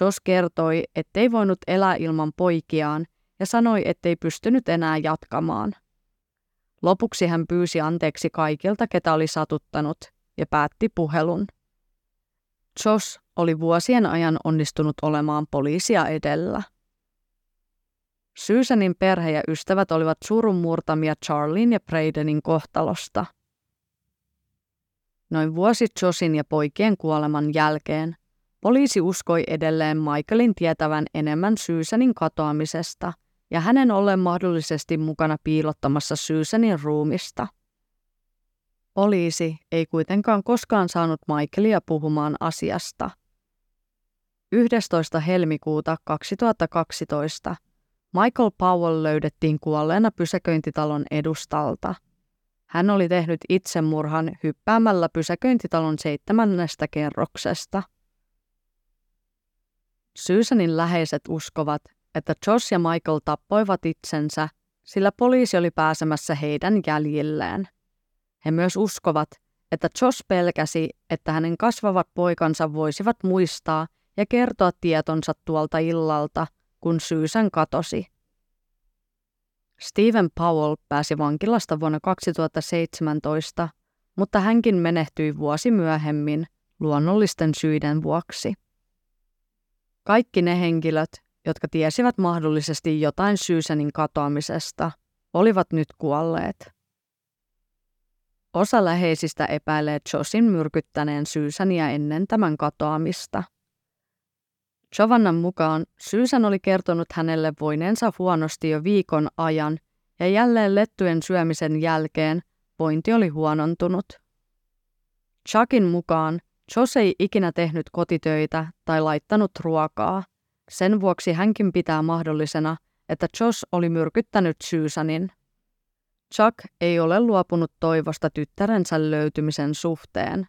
Josh kertoi, ettei voinut elää ilman poikiaan ja sanoi, ettei pystynyt enää jatkamaan. Lopuksi hän pyysi anteeksi kaikilta, ketä oli satuttanut, ja päätti puhelun. Josh oli vuosien ajan onnistunut olemaan poliisia edellä. Susanin perhe ja ystävät olivat surun murtamia Charlin ja Bradenin kohtalosta. Noin vuosi Josin ja poikien kuoleman jälkeen poliisi uskoi edelleen Michaelin tietävän enemmän Susanin katoamisesta ja hänen ollen mahdollisesti mukana piilottamassa Susanin ruumista. Poliisi ei kuitenkaan koskaan saanut Michaelia puhumaan asiasta. 11. helmikuuta 2012 Michael Powell löydettiin kuolleena pysäköintitalon edustalta. Hän oli tehnyt itsemurhan hyppäämällä pysäköintitalon seitsemännestä kerroksesta. Susanin läheiset uskovat, että Josh ja Michael tappoivat itsensä, sillä poliisi oli pääsemässä heidän jäljilleen. He myös uskovat, että Josh pelkäsi, että hänen kasvavat poikansa voisivat muistaa ja kertoa tietonsa tuolta illalta – kun Susan katosi. Stephen Powell pääsi vankilasta vuonna 2017, mutta hänkin menehtyi vuosi myöhemmin luonnollisten syiden vuoksi. Kaikki ne henkilöt, jotka tiesivät mahdollisesti jotain Susanin katoamisesta, olivat nyt kuolleet. Osa läheisistä epäilee Josin myrkyttäneen Susania ennen tämän katoamista – Jovannan mukaan Susan oli kertonut hänelle voineensa huonosti jo viikon ajan ja jälleen lettujen syömisen jälkeen vointi oli huonontunut. Chuckin mukaan Jos ei ikinä tehnyt kotitöitä tai laittanut ruokaa. Sen vuoksi hänkin pitää mahdollisena, että Josh oli myrkyttänyt Susanin. Chuck ei ole luopunut toivosta tyttärensä löytymisen suhteen.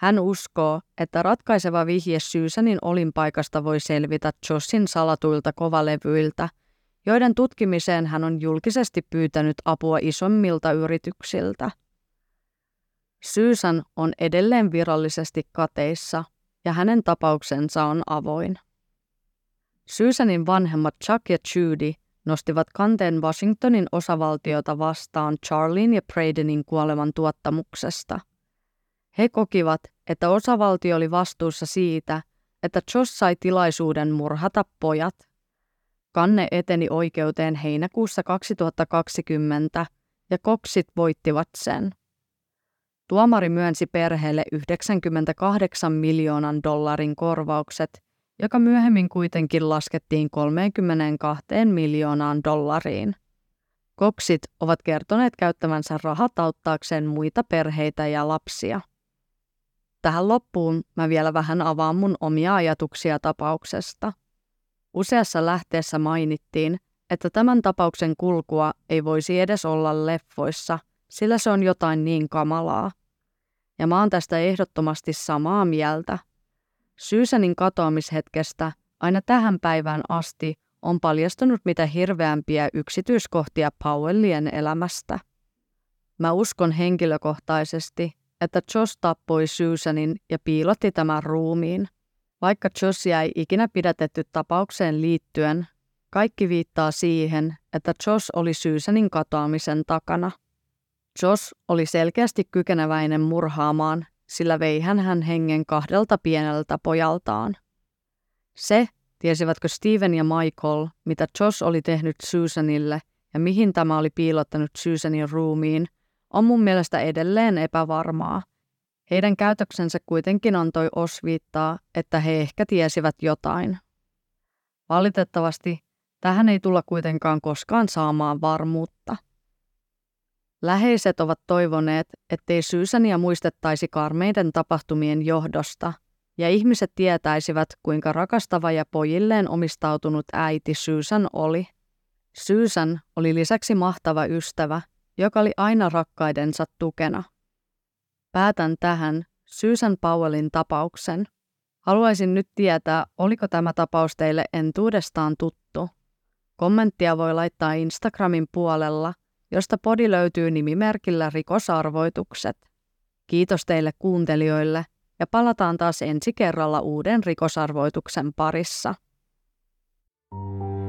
Hän uskoo, että ratkaiseva vihje Susanin olinpaikasta voi selvitä Joshin salatuilta kovalevyiltä, joiden tutkimiseen hän on julkisesti pyytänyt apua isommilta yrityksiltä. Susan on edelleen virallisesti kateissa ja hänen tapauksensa on avoin. Susanin vanhemmat Chuck ja Judy nostivat kanteen Washingtonin osavaltiota vastaan Charlin ja Bradenin kuoleman tuottamuksesta. He kokivat, että osavaltio oli vastuussa siitä, että Josh sai tilaisuuden murhata pojat. Kanne eteni oikeuteen heinäkuussa 2020 ja koksit voittivat sen. Tuomari myönsi perheelle 98 miljoonan dollarin korvaukset – joka myöhemmin kuitenkin laskettiin 32 miljoonaan dollariin. Koksit ovat kertoneet käyttävänsä rahat auttaakseen muita perheitä ja lapsia. Tähän loppuun mä vielä vähän avaan mun omia ajatuksia tapauksesta. Useassa lähteessä mainittiin, että tämän tapauksen kulkua ei voisi edes olla leffoissa, sillä se on jotain niin kamalaa. Ja mä oon tästä ehdottomasti samaa mieltä – Syysänin katoamishetkestä aina tähän päivään asti on paljastunut mitä hirveämpiä yksityiskohtia Powellien elämästä. Mä uskon henkilökohtaisesti, että Josh tappoi Susanin ja piilotti tämän ruumiin. Vaikka Josh jäi ikinä pidätetty tapaukseen liittyen, kaikki viittaa siihen, että Josh oli Susanin katoamisen takana. Josh oli selkeästi kykeneväinen murhaamaan sillä vei hän hän hengen kahdelta pieneltä pojaltaan. Se, tiesivätkö Steven ja Michael, mitä Josh oli tehnyt Susanille ja mihin tämä oli piilottanut Susanin ruumiin, on mun mielestä edelleen epävarmaa. Heidän käytöksensä kuitenkin antoi osviittaa, että he ehkä tiesivät jotain. Valitettavasti tähän ei tulla kuitenkaan koskaan saamaan varmuutta. Läheiset ovat toivoneet, ettei Syysäniä muistettaisi karmeiden tapahtumien johdosta, ja ihmiset tietäisivät, kuinka rakastava ja pojilleen omistautunut äiti Syysän oli. Syysän oli lisäksi mahtava ystävä, joka oli aina rakkaidensa tukena. Päätän tähän Syysän Powellin tapauksen. Haluaisin nyt tietää, oliko tämä tapaus teille entuudestaan tuttu. Kommenttia voi laittaa Instagramin puolella josta podi löytyy nimimerkillä rikosarvoitukset. Kiitos teille kuuntelijoille ja palataan taas ensi kerralla uuden rikosarvoituksen parissa. thank you